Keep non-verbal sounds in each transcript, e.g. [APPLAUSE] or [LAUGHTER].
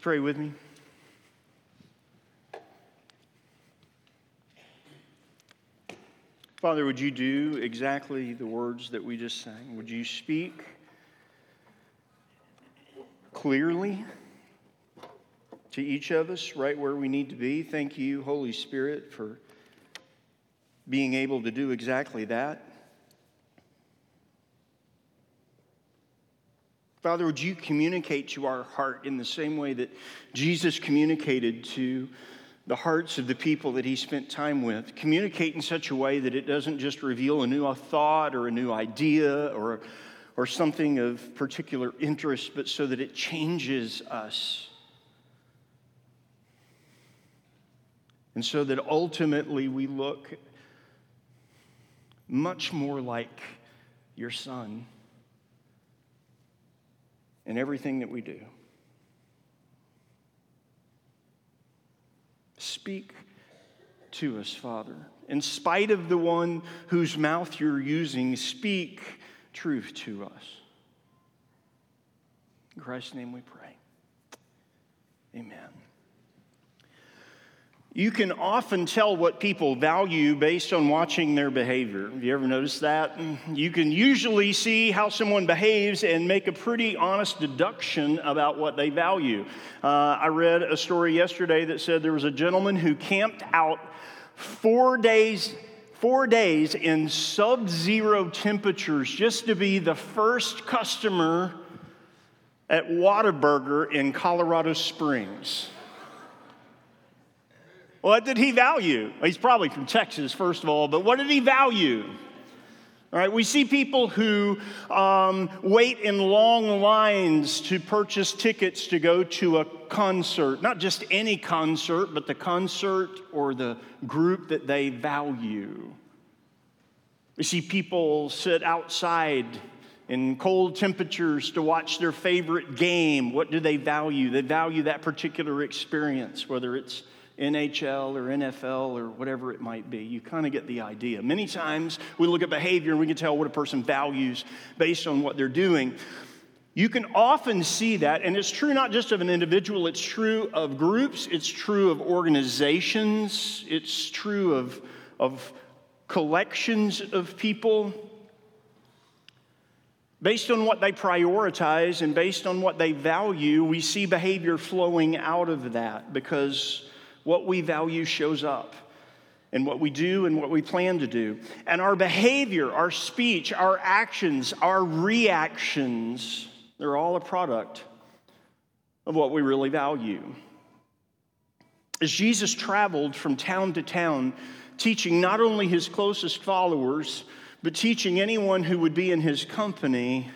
pray with me? Father, would you do exactly the words that we just sang? Would you speak clearly to each of us right where we need to be? Thank you, Holy Spirit, for being able to do exactly that. Father, would you communicate to our heart in the same way that Jesus communicated to the hearts of the people that he spent time with? Communicate in such a way that it doesn't just reveal a new thought or a new idea or, or something of particular interest, but so that it changes us. And so that ultimately we look much more like your son in everything that we do. Speak to us, Father. In spite of the one whose mouth you're using, speak truth to us. In Christ's name we pray. Amen. You can often tell what people value based on watching their behavior. Have you ever noticed that? You can usually see how someone behaves and make a pretty honest deduction about what they value. Uh, I read a story yesterday that said there was a gentleman who camped out four days four days in sub zero temperatures just to be the first customer at Whataburger in Colorado Springs. What did he value? He's probably from Texas, first of all, but what did he value? All right, we see people who um, wait in long lines to purchase tickets to go to a concert, not just any concert, but the concert or the group that they value. We see people sit outside in cold temperatures to watch their favorite game. What do they value? They value that particular experience, whether it's NHL or NFL or whatever it might be. You kind of get the idea. Many times we look at behavior and we can tell what a person values based on what they're doing. You can often see that, and it's true not just of an individual, it's true of groups, it's true of organizations, it's true of, of collections of people. Based on what they prioritize and based on what they value, we see behavior flowing out of that because what we value shows up and what we do and what we plan to do. And our behavior, our speech, our actions, our reactions, they're all a product of what we really value. As Jesus traveled from town to town, teaching not only his closest followers, but teaching anyone who would be in his company,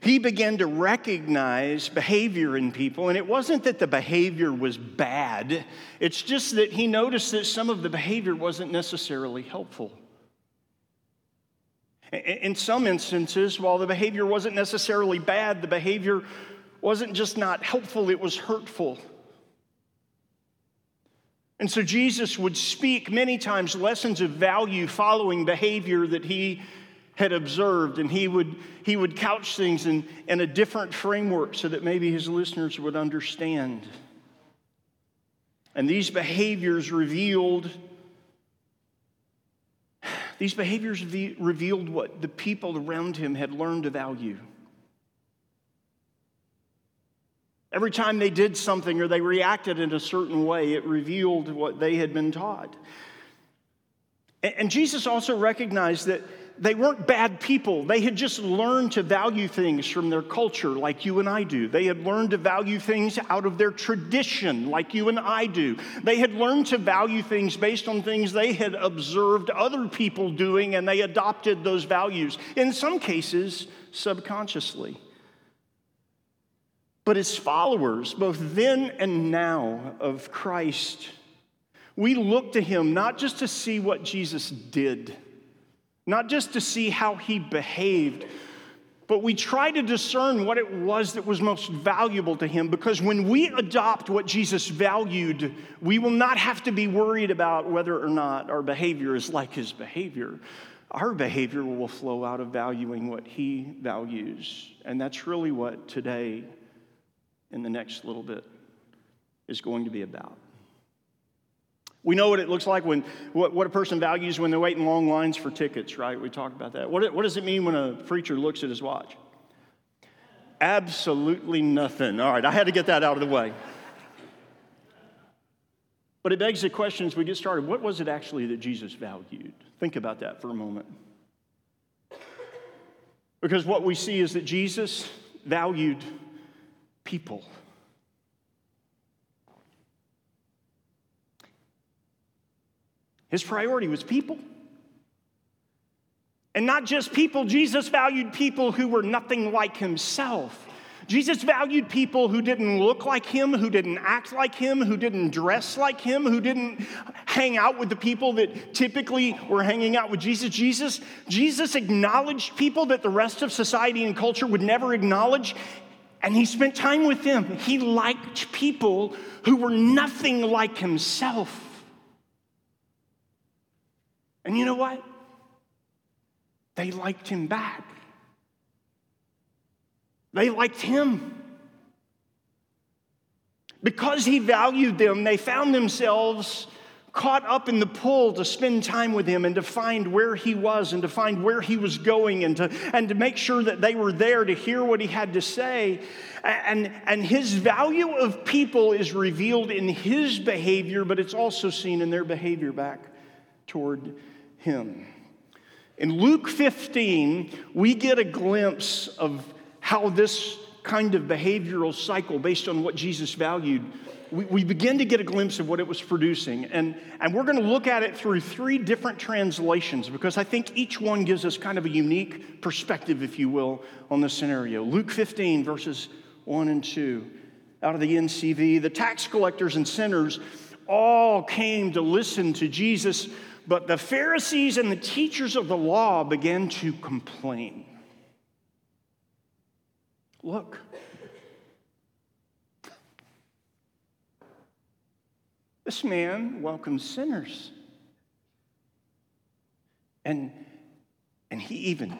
he began to recognize behavior in people. And it wasn't that the behavior was bad, it's just that he noticed that some of the behavior wasn't necessarily helpful. In some instances, while the behavior wasn't necessarily bad, the behavior wasn't just not helpful, it was hurtful. And so Jesus would speak many times lessons of value following behavior that he had observed, and he would, he would couch things in, in a different framework so that maybe his listeners would understand. And these behaviors revealed these behaviors revealed what the people around him had learned to value. Every time they did something or they reacted in a certain way, it revealed what they had been taught. And Jesus also recognized that they weren't bad people. They had just learned to value things from their culture, like you and I do. They had learned to value things out of their tradition, like you and I do. They had learned to value things based on things they had observed other people doing, and they adopted those values, in some cases, subconsciously. But as followers, both then and now, of Christ, we look to him not just to see what Jesus did not just to see how he behaved, but we try to discern what it was that was most valuable to him because when we adopt what Jesus valued, we will not have to be worried about whether or not our behavior is like his behavior. Our behavior will flow out of valuing what he values. And that's really what today, in the next little bit, is going to be about. We know what it looks like when what, what a person values when they're waiting long lines for tickets, right? We talked about that. What, what does it mean when a preacher looks at his watch? Absolutely nothing. All right, I had to get that out of the way. But it begs the question as we get started what was it actually that Jesus valued? Think about that for a moment. Because what we see is that Jesus valued people. His priority was people. And not just people, Jesus valued people who were nothing like himself. Jesus valued people who didn't look like him, who didn't act like him, who didn't dress like him, who didn't hang out with the people that typically were hanging out with Jesus. Jesus, Jesus acknowledged people that the rest of society and culture would never acknowledge, and he spent time with them. He liked people who were nothing like himself. And you know what? They liked him back. They liked him. Because he valued them, they found themselves caught up in the pull to spend time with him and to find where he was and to find where he was going and to, and to make sure that they were there to hear what he had to say. And, and his value of people is revealed in his behavior, but it's also seen in their behavior back toward him. In Luke 15, we get a glimpse of how this kind of behavioral cycle, based on what Jesus valued, we, we begin to get a glimpse of what it was producing. And, and we're going to look at it through three different translations because I think each one gives us kind of a unique perspective, if you will, on the scenario. Luke 15, verses 1 and 2, out of the NCV. The tax collectors and sinners all came to listen to Jesus, but the Pharisees and the teachers of the law began to complain. Look. This man welcomes sinners. And, and he even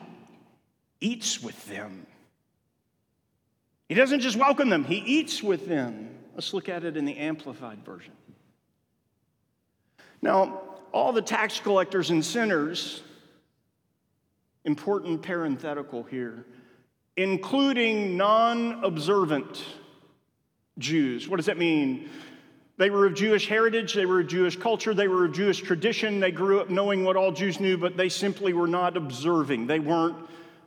eats with them. He doesn't just welcome them, he eats with them. Let's look at it in the Amplified Version. Now, all the tax collectors and sinners, important parenthetical here, including non observant Jews. What does that mean? They were of Jewish heritage, they were of Jewish culture, they were of Jewish tradition. They grew up knowing what all Jews knew, but they simply were not observing. They weren't,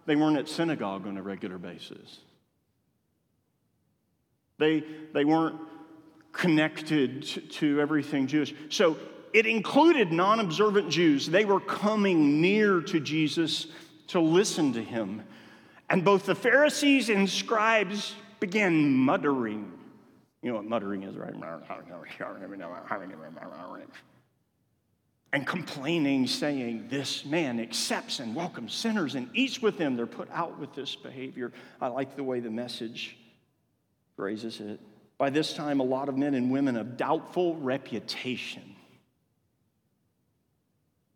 they weren't at synagogue on a regular basis. They, they weren't connected to, everything Jewish. So it included non observant Jews. They were coming near to Jesus to listen to him. And both the Pharisees and scribes began muttering. You know what muttering is, right? And complaining, saying, This man accepts and welcomes sinners and eats with them. They're put out with this behavior. I like the way the message phrases it. By this time, a lot of men and women of doubtful reputation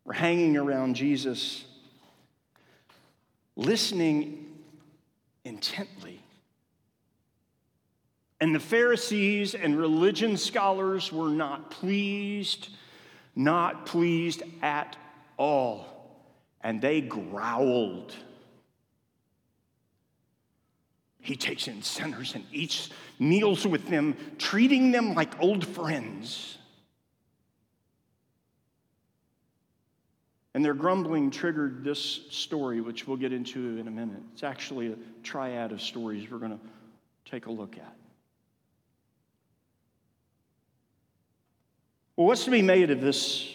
were hanging around Jesus, listening intently. And the Pharisees and religion scholars were not pleased, not pleased at all. And they growled. He takes in sinners and eats meals with them, treating them like old friends. And their grumbling triggered this story, which we'll get into in a minute. It's actually a triad of stories we're going to take a look at. Well, what's to be made of this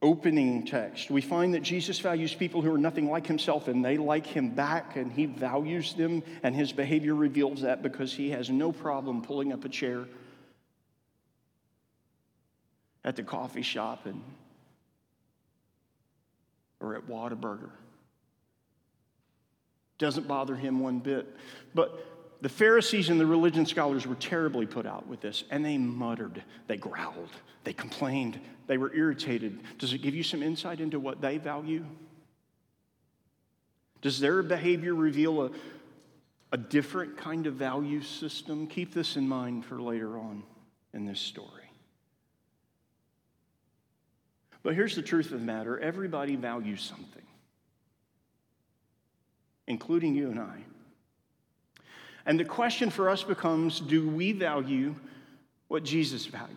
opening text? We find that Jesus values people who are nothing like himself, and they like him back, and he values them, and his behavior reveals that because he has no problem pulling up a chair at the coffee shop and or at Whataburger. Doesn't bother him one bit. But the Pharisees and the religion scholars were terribly put out with this, and they muttered, they growled, they complained, they were irritated. Does it give you some insight into what they value? Does their behavior reveal a, a different kind of value system? Keep this in mind for later on. in this story. But here's the truth of the matter everybody values something, including you and I. And the question for us becomes do we value what Jesus valued?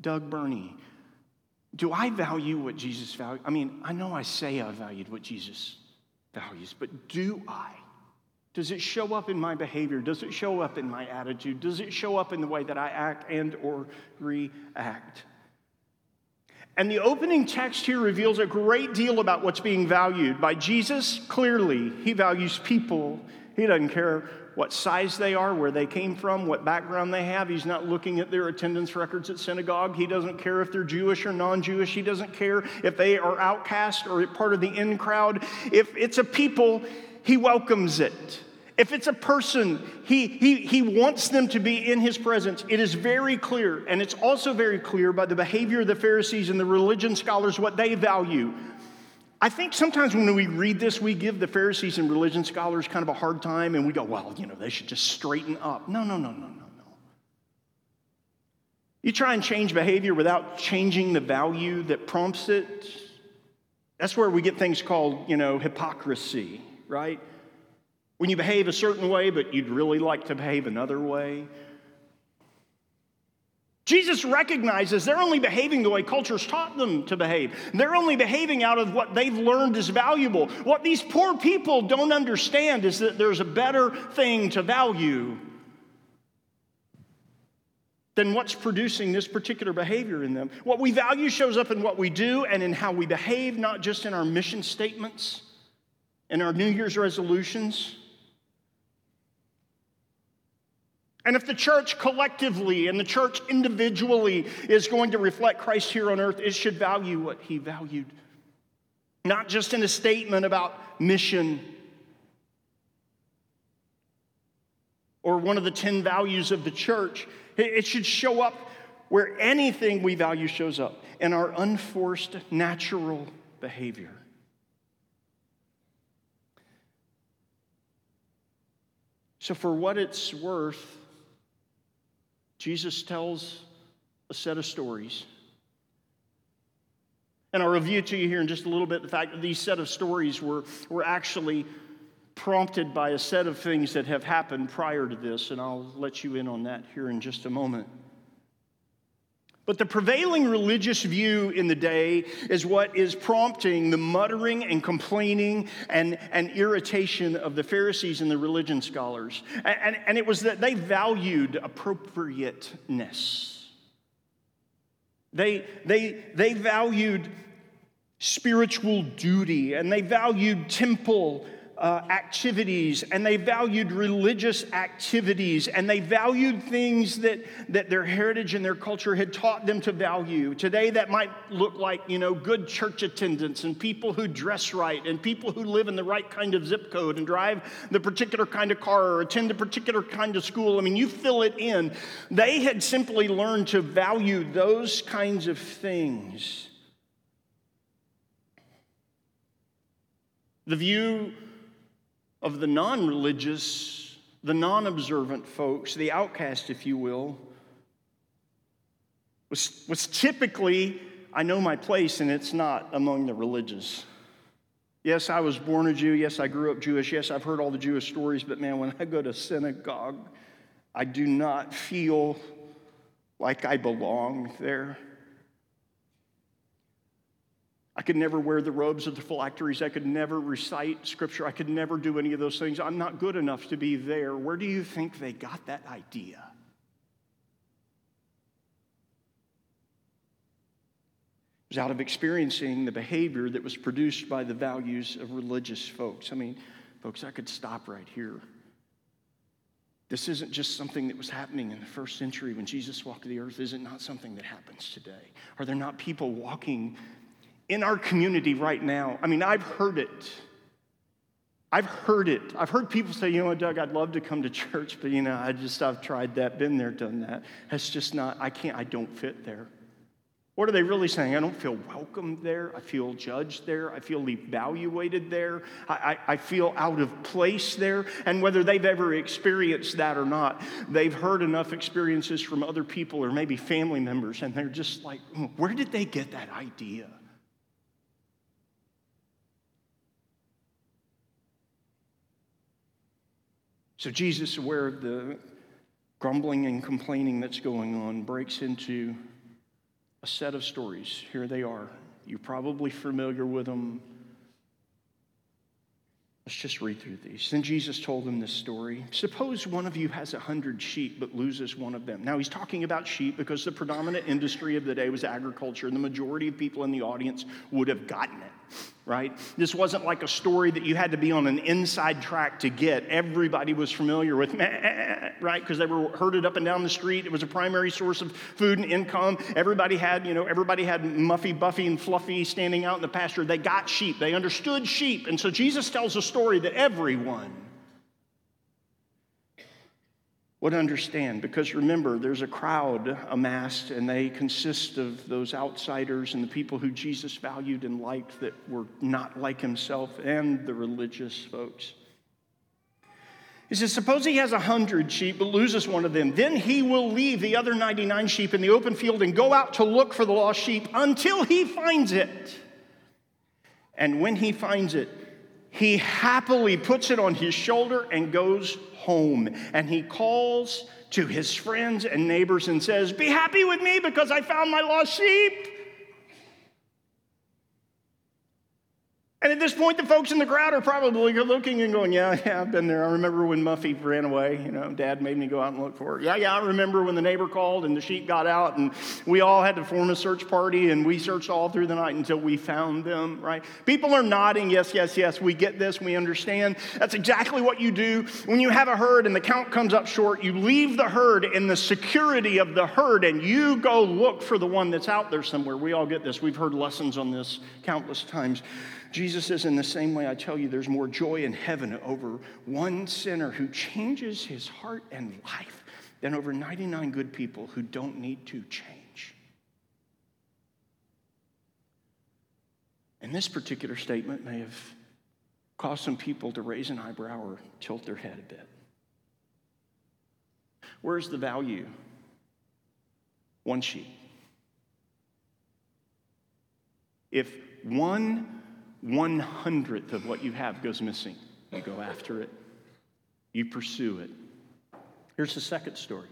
Doug Burney, do I value what Jesus valued? I mean, I know I say I valued what Jesus values, but do I? Does it show up in my behavior? Does it show up in my attitude? Does it show up in the way that I act and or react? And the opening text here reveals a great deal about what's being valued. By Jesus, clearly, he values people. He doesn't care what size they are, where they came from, what background they have. He's not looking at their attendance records at synagogue. He doesn't care if they're Jewish or non Jewish. He doesn't care if they are outcast or part of the in crowd. If it's a people, he welcomes it. If it's a person, he, he, he wants them to be in his presence. It is very clear, and it's also very clear by the behavior of the Pharisees and the religion scholars what they value. I think sometimes when we read this, we give the Pharisees and religion scholars kind of a hard time and we go, well, you know, they should just straighten up. No, no, no, no, no, no. You try and change behavior without changing the value that prompts it. That's where we get things called, you know, hypocrisy, right? When you behave a certain way, but you'd really like to behave another way. Jesus recognizes they're only behaving the way culture's taught them to behave. They're only behaving out of what they've learned is valuable. What these poor people don't understand is that there's a better thing to value than what's producing this particular behavior in them. What we value shows up in what we do and in how we behave, not just in our mission statements and our New Year's resolutions. And if the church collectively and the church individually is going to reflect Christ here on earth, it should value what he valued. Not just in a statement about mission or one of the 10 values of the church. It should show up where anything we value shows up in our unforced natural behavior. So, for what it's worth, Jesus tells a set of stories. And I'll review to you here in just a little bit the fact that these set of stories were, were actually prompted by a set of things that have happened prior to this, and I'll let you in on that here in just a moment. But the prevailing religious view in the day is what is prompting the muttering and complaining and, and irritation of the Pharisees and the religion scholars. And, and, and it was that they valued appropriateness. They, they, they valued spiritual duty and they valued temple uh, activities and they valued religious activities and they valued things that, that their heritage and their culture had taught them to value. Today, that might look like, you know, good church attendance and people who dress right and people who live in the right kind of zip code and drive the particular kind of car or attend the particular kind of school. I mean, you fill it in. They had simply learned to value those kinds of things. The view of the non religious, the non observant folks, the outcast, if you will, was, was typically, I know my place and it's not among the religious. Yes, I was born a Jew. Yes, I grew up Jewish. Yes, I've heard all the Jewish stories, but man, when I go to synagogue, I do not feel like I belong there. I could never wear the robes of the phylacteries. I could never recite scripture. I could never do any of those things. I'm not good enough to be there. Where do you think they got that idea? It was out of experiencing the behavior that was produced by the values of religious folks. I mean, folks, I could stop right here. This isn't just something that was happening in the first century when Jesus walked the earth. Is it not something that happens today? Are there not people walking in our community right now, I mean, I've heard it. I've heard it. I've heard people say, you know what, Doug, I'd love to come to church, but you know, I just, I've tried that, been there, done that. That's just not, I can't, I don't fit there. What are they really saying? I don't feel welcome there. I feel judged there. I feel evaluated there. I, I, I, feel out of place there. And whether they've ever experienced that or not, they've heard enough experiences from other people or maybe family members, and they're just like, hmm, where did they get that idea? So Jesus, aware of the grumbling and complaining that's going on, breaks into a set of stories. Here they are. You're probably familiar with them. Let's just read through these. Then Jesus told them this story. Suppose one of you has a hundred sheep but loses one of them. Now he's talking about sheep because the predominant industry of the day was agriculture, and the majority of people in the audience would have gotten it right? This wasn't like a story that you had to be on an inside track to get. Everybody was familiar with, [LAUGHS] right? Because they were herded up and down the street. It was a primary source of food and income. Everybody had, you know, everybody had Muffy, Buffy, and Fluffy standing out in the pasture. They got sheep. They understood sheep. And so Jesus tells a story that everyone would understand. Because remember, there's a crowd amassed, and they consist of those outsiders and the people who Jesus valued and liked that were not like himself, and the religious folks. He says, Suppose he has a hundred sheep but loses one of them. Then he will leave the other 99 sheep in the open field and go out to look for the lost sheep until he finds it. And when he finds it, he happily puts it on his shoulder and goes home. And he calls to his friends and neighbors and says, Be happy with me because I found my lost sheep. And at this point, the folks in the crowd are probably looking and going, Yeah, yeah, I've been there. I remember when Muffy ran away. You know, dad made me go out and look for her. Yeah, yeah, I remember when the neighbor called and the sheep got out, and we all had to form a search party, and we searched all through the night until we found them, right? People are nodding, Yes, yes, yes, we get this, we understand. That's exactly what you do when you have a herd and the count comes up short. You leave the herd in the security of the herd, and you go look for the one that's out there somewhere. We all get this. We've heard lessons on this countless times. Jesus says, in the same way, I tell you, there's more joy in heaven over one sinner who changes his heart and life than over 99 good people who don't need to change. And this particular statement may have caused some people to raise an eyebrow or tilt their head a bit. Where's the value? One sheep. If one one hundredth of what you have goes missing. You go after it, you pursue it. Here's the second story.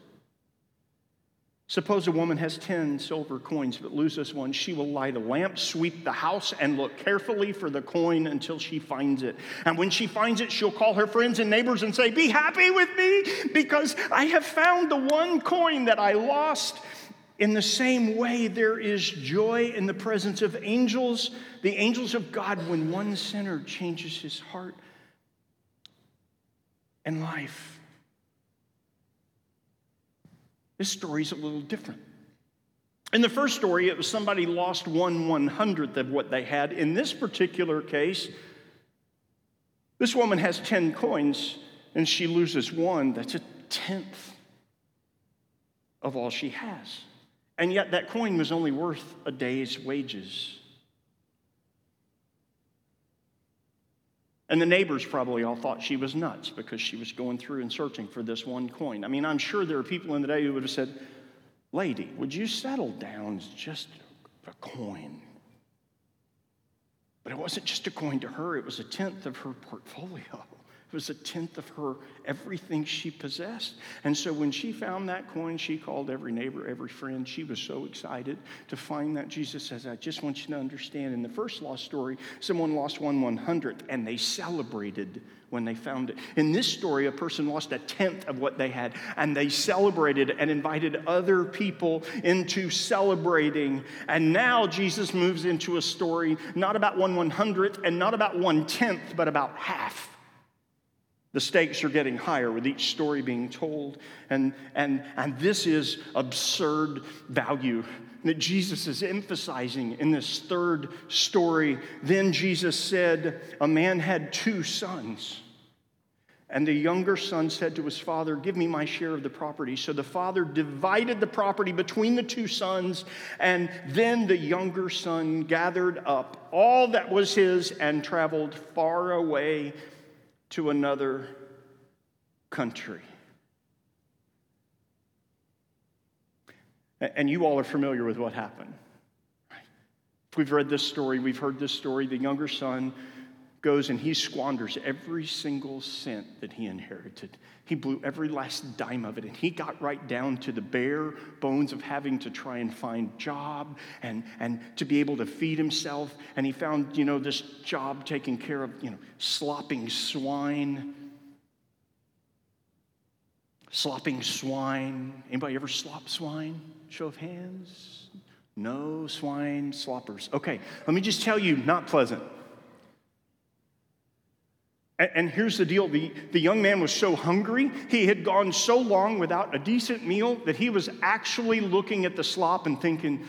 Suppose a woman has 10 silver coins but loses one. She will light a lamp, sweep the house, and look carefully for the coin until she finds it. And when she finds it, she'll call her friends and neighbors and say, Be happy with me because I have found the one coin that I lost. In the same way, there is joy in the presence of angels, the angels of God, when one sinner changes his heart and life. This story is a little different. In the first story, it was somebody lost one one hundredth of what they had. In this particular case, this woman has 10 coins and she loses one. That's a tenth of all she has. And yet that coin was only worth a day's wages. And the neighbors probably all thought she was nuts because she was going through and searching for this one coin. I mean, I'm sure there are people in the day who would have said, Lady, would you settle down? It's just a coin. But it wasn't just a coin to her, it was a tenth of her portfolio. [LAUGHS] It was a tenth of her, everything she possessed. And so when she found that coin, she called every neighbor, every friend. She was so excited to find that. Jesus says, I just want you to understand. In the first lost story, someone lost one one hundredth, and they celebrated when they found it. In this story, a person lost a tenth of what they had, and they celebrated and invited other people into celebrating. And now Jesus moves into a story not about one one hundredth and not about one tenth, but about half the stakes are getting higher with each story being told. And, and, and this is absurd value that Jesus is emphasizing in this third story. Then Jesus said, A man had two sons. And the younger son said to his father, Give me my share of the property. So the father divided the property between the two sons, and then the younger son gathered up all that was his and traveled far away to another country. And you all are familiar with what happened. We've read this story, we've heard this story. The younger son goes and he squanders every single cent that he inherited. He blew every last dime of it, and he got right down to the bare bones of having to try and find job and, and to be able to feed himself. And he found, you know, this job taking care of, you know, slopping swine. Slopping swine. Anybody ever slop swine? Show of hands. No swine sloppers. Okay, let me just tell you, not pleasant. And here's the deal. The, the young man was so hungry, he had gone so long without a decent meal that he was actually looking at the slop and thinking,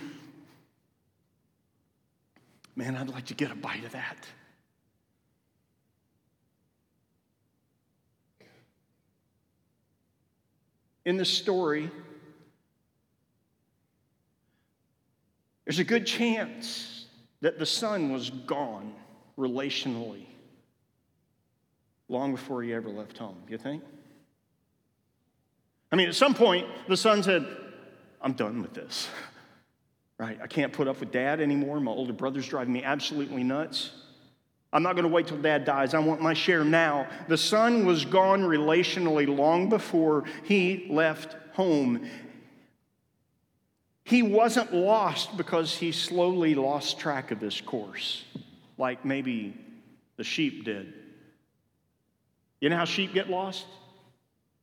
man, I'd like to get a bite of that. In the story, there's a good chance that the son was gone relationally long before he ever left home, you think? I mean, at some point, the son said, I'm done with this. [LAUGHS] Right? I can't put up with dad anymore. My older brother's driving me absolutely nuts. I'm not going to wait till dad dies. I want my share now. The son was gone relationally long before he left home. He wasn't lost because he slowly lost track of his course, like maybe the sheep did. You know how sheep get lost?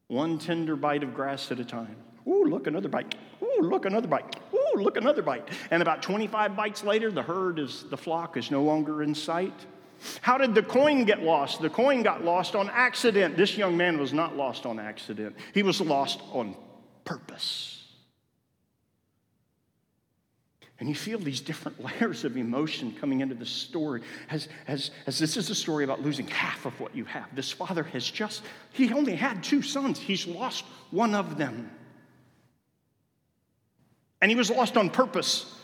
One tender bite of grass at a time. Ooh, look, another bite. Ooh, look, another bite. Ooh, look, another bite. And about 25 bites later, the herd is, the flock is no longer in sight. How did the coin get lost? The coin got lost on accident. This young man was not lost on accident, he was lost on purpose. And you feel these different [LAUGHS] layers of emotion coming into the story as, as, as this is a story about losing half of what you have. This father has just, he only had two sons, he's lost one of them. And he was lost on purpose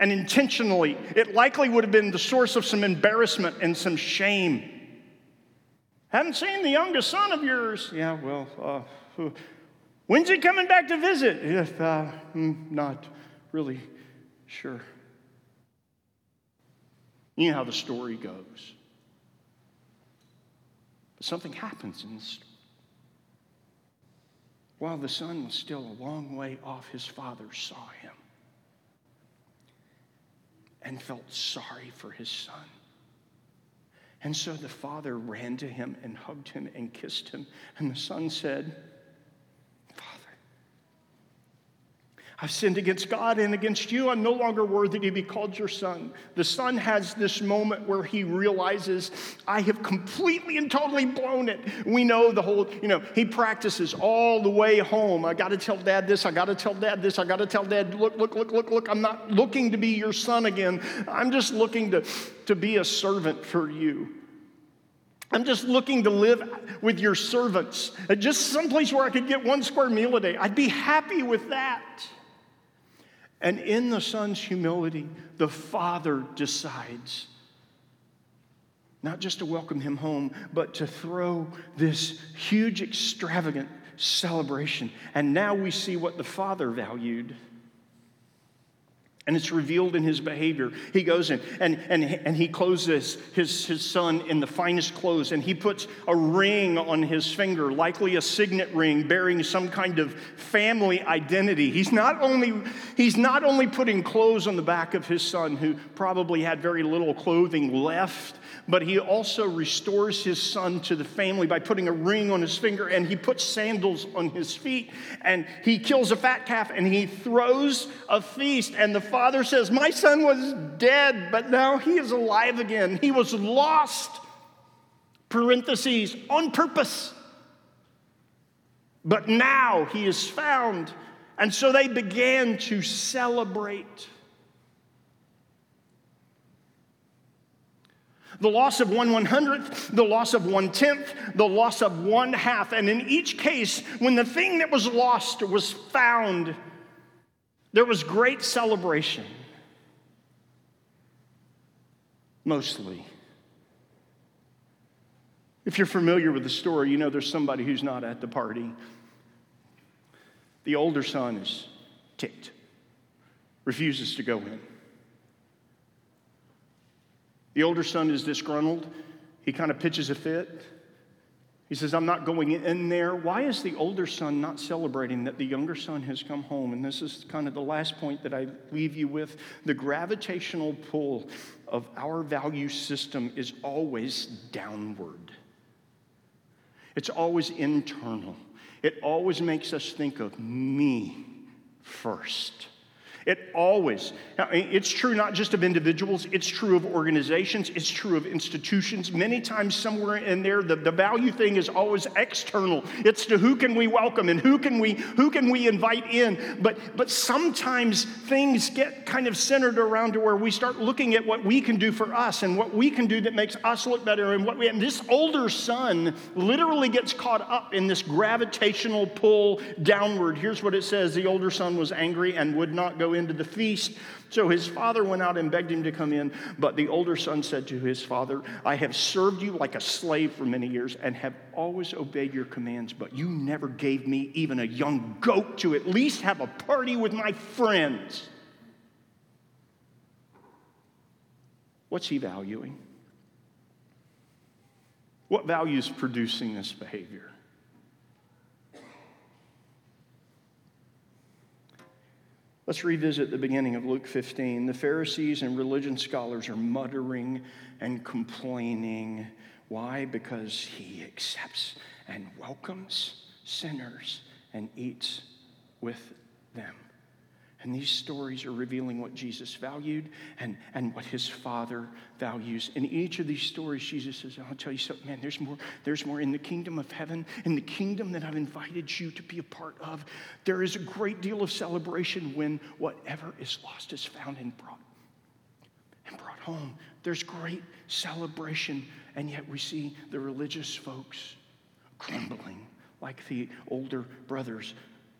and intentionally. It likely would have been the source of some embarrassment and some shame. Haven't seen the youngest son of yours. Yeah, well, uh, when's he coming back to visit? If, uh, mm, not really Sure. You know how the story goes. But something happens in story. While the son was still a long way off, his father saw him and felt sorry for his son. And so the father ran to him and hugged him and kissed him. And the son said, I've sinned against God and against you. I'm no longer worthy to be called your son. The son has this moment where he realizes, I have completely and totally blown it. We know the whole, you know, he practices all the way home. I got to tell dad this. I got to tell dad this. I got to tell dad, look, look, look, look, look. I'm not looking to be your son again. I'm just looking to, to be a servant for you. I'm just looking to live with your servants. Just someplace where I could get one square meal a day. I'd be happy with that. And in the son's humility, the father decides not just to welcome him home, but to throw this huge, extravagant celebration. And now we see what the father valued and it's revealed in his behavior. He goes in and, and, and he clothes his, his, son in the finest clothes, and he puts a ring on his finger, likely a signet ring bearing some kind of family identity. He's not only, he's not only putting clothes on the back of his son, who probably had very little clothing left, but he also restores his son to the family by putting a ring on his finger and he puts sandals on his feet and he kills a fat calf and he throws a feast. And the father says, My son was dead, but now he is alive again. He was lost, parentheses, on purpose. But now he is found. And so they began to celebrate. The loss of one one hundredth, the loss of one tenth, the loss of one half. And in each case, when the thing that was lost was found, there was great celebration. Mostly. If you're familiar with the story, you know there's somebody who's not at the party. The older son is ticked, refuses to go in. The older son is disgruntled. He kind of pitches a fit. He says, I'm not going in there. Why is the older son not celebrating that the younger son has come home? And this is kind of the last point that I leave you with. The gravitational pull of our value system is always downward, it's always internal. It always makes us think of me first. It always, it's true not just of individuals, it's true of organizations, it's true of institutions. Many times, somewhere in there, the, the value thing is always external. It's to who can we welcome and who can we, who can we invite in. But, but sometimes things get kind of centered around to where we start looking at what we can do for us and what we can do that makes us look better. And what we, and this older son literally gets caught up in this gravitational pull downward. Here's what it says The older son was angry and would not go into the feast. So his father went out and begged him to come in. But the older son said to his father, I have served you like a slave for many years and have always obeyed your commands, but you never gave me even a young goat to at least have a party with my friends. What's he valuing? What value is producing this behavior? Let's revisit the beginning of Luke 15. The Pharisees and religion scholars are muttering and complaining. Why? Because he accepts and welcomes sinners and eats with them. And these stories are revealing what Jesus valued and, and what his father values. In each of these stories, Jesus says, I'll tell you something, man, there's more, there's more in the kingdom of heaven, in the kingdom that I've invited you to be a part of. There is a great deal of celebration when whatever is lost is found and brought and brought home. There's great celebration, and yet we see the religious folks grumbling like the older brothers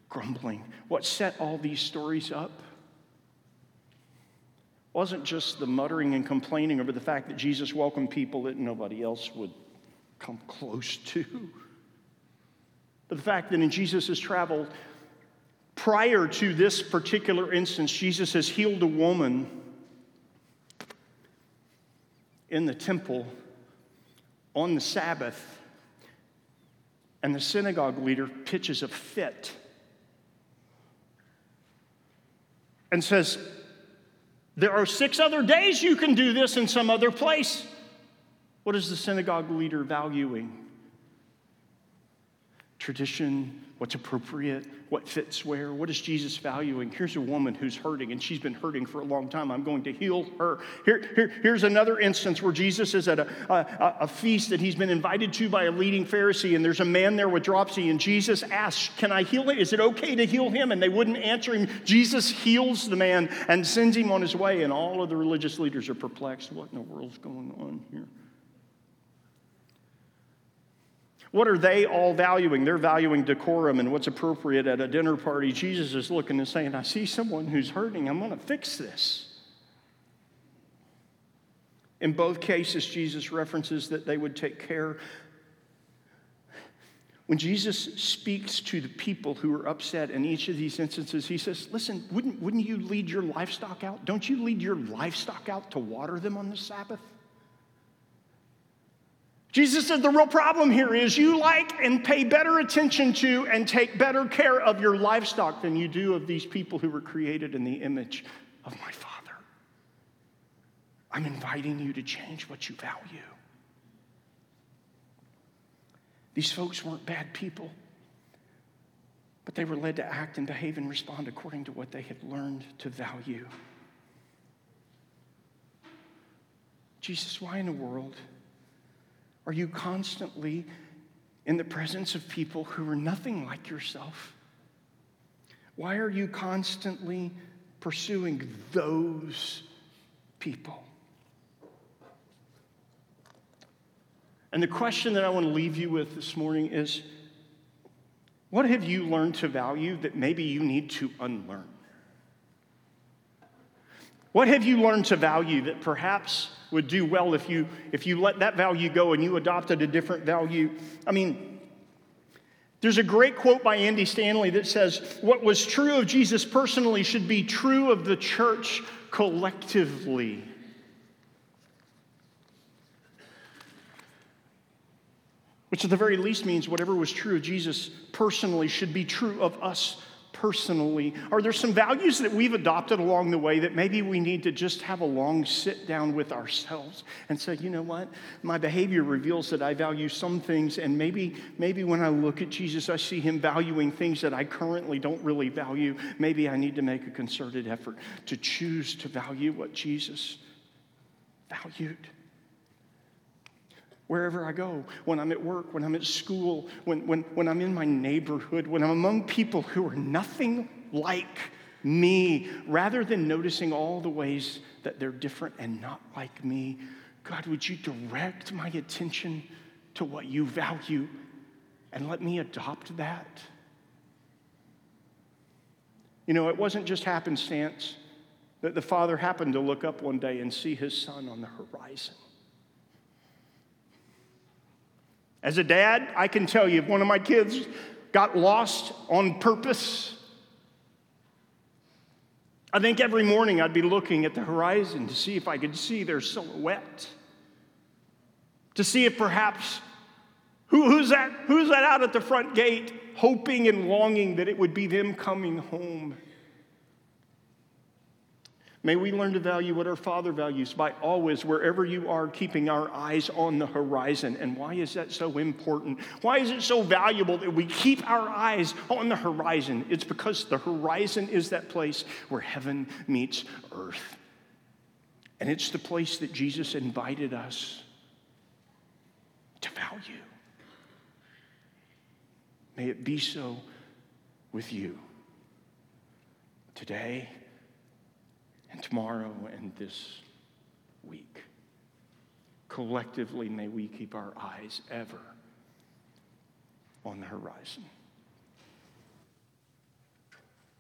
grumbling. What set all these stories up wasn't just the muttering and complaining over the fact that Jesus welcomed people that nobody else would come close to, but the fact that in Jesus' travel, prior to this particular instance, Jesus has healed a woman in the temple on the Sabbath, and the synagogue leader pitches a fit and says, There are six other days you can do this in some other place. What is the synagogue leader valuing? Tradition, what's appropriate, what fits where, what is Jesus valuing? Here's a woman who's hurting, and she's been hurting for a long time. I'm going to heal her. Here, here, here's another instance where Jesus is at a, a, a feast that he's been invited to by a leading Pharisee, and there's a man there with dropsy, and Jesus asks, Can I heal it? Is it okay to heal him? And they wouldn't answer him. Jesus heals the man and sends him on his way, and all of the religious leaders are perplexed. What in the world's going on here? What are they all valuing? They're valuing decorum and what's appropriate at a dinner party. Jesus is looking and saying, I see someone who's hurting. I'm going to fix this. In both cases, Jesus references that they would take care. When Jesus speaks to the people who are upset in each of these instances, he says, Listen, wouldn't, wouldn't you lead your livestock out? Don't you lead your livestock out to water them on the Sabbath? Jesus said the real problem here is you like and pay better attention to and take better care of your livestock than you do of these people who were created in the image of my Father. I'm inviting you to change what you value. These folks weren't bad people, but they were led to act and behave and respond according to what they had learned to value. Jesus, why in the world? Are you constantly in the presence of people who are nothing like yourself? Why are you constantly pursuing those people? And the question that I want to leave you with this morning is what have you learned to value that maybe you need to unlearn? What have you learned to value that perhaps would do well if you if you let that value go and you adopted a different value? I mean, there's a great quote by Andy Stanley that says, What was true of Jesus personally should be true of the church collectively. Which at the very least means whatever was true of Jesus personally should be true of us personally? Are there some values that we've adopted along the way that maybe we need to just have a long sit down with ourselves and say, you know what? My behavior reveals that I value some things, and maybe, maybe when I look at Jesus, I see him valuing things that I currently don't really value. Maybe I need to make a concerted effort to choose to value what Jesus valued wherever I go, when I'm at work, when I'm at school, when, when, when I'm in my neighborhood, when I'm among people who are nothing like me, rather than noticing all the ways that they're different and not like me, God, would you direct my attention to what you value and let me adopt that? You know, it wasn't just happenstance that the father happened to look up one day and see his son on the horizon. As a dad, I can tell you if one of my kids got lost on purpose, I think every morning I'd be looking at the horizon to see if I could see their silhouette, to see if perhaps who, who's, that, who's that out at the front gate, hoping and longing that it would be them coming home. May we learn to value what our Father values by always, wherever you are, keeping our eyes on the horizon. And why is that so important? Why is it so valuable that we keep our eyes on the horizon? It's because the horizon is that place where heaven meets earth. And it's the place that Jesus invited us to value. May it be so with you today and tomorrow and this week. Collectively, may we keep our eyes ever on the horizon.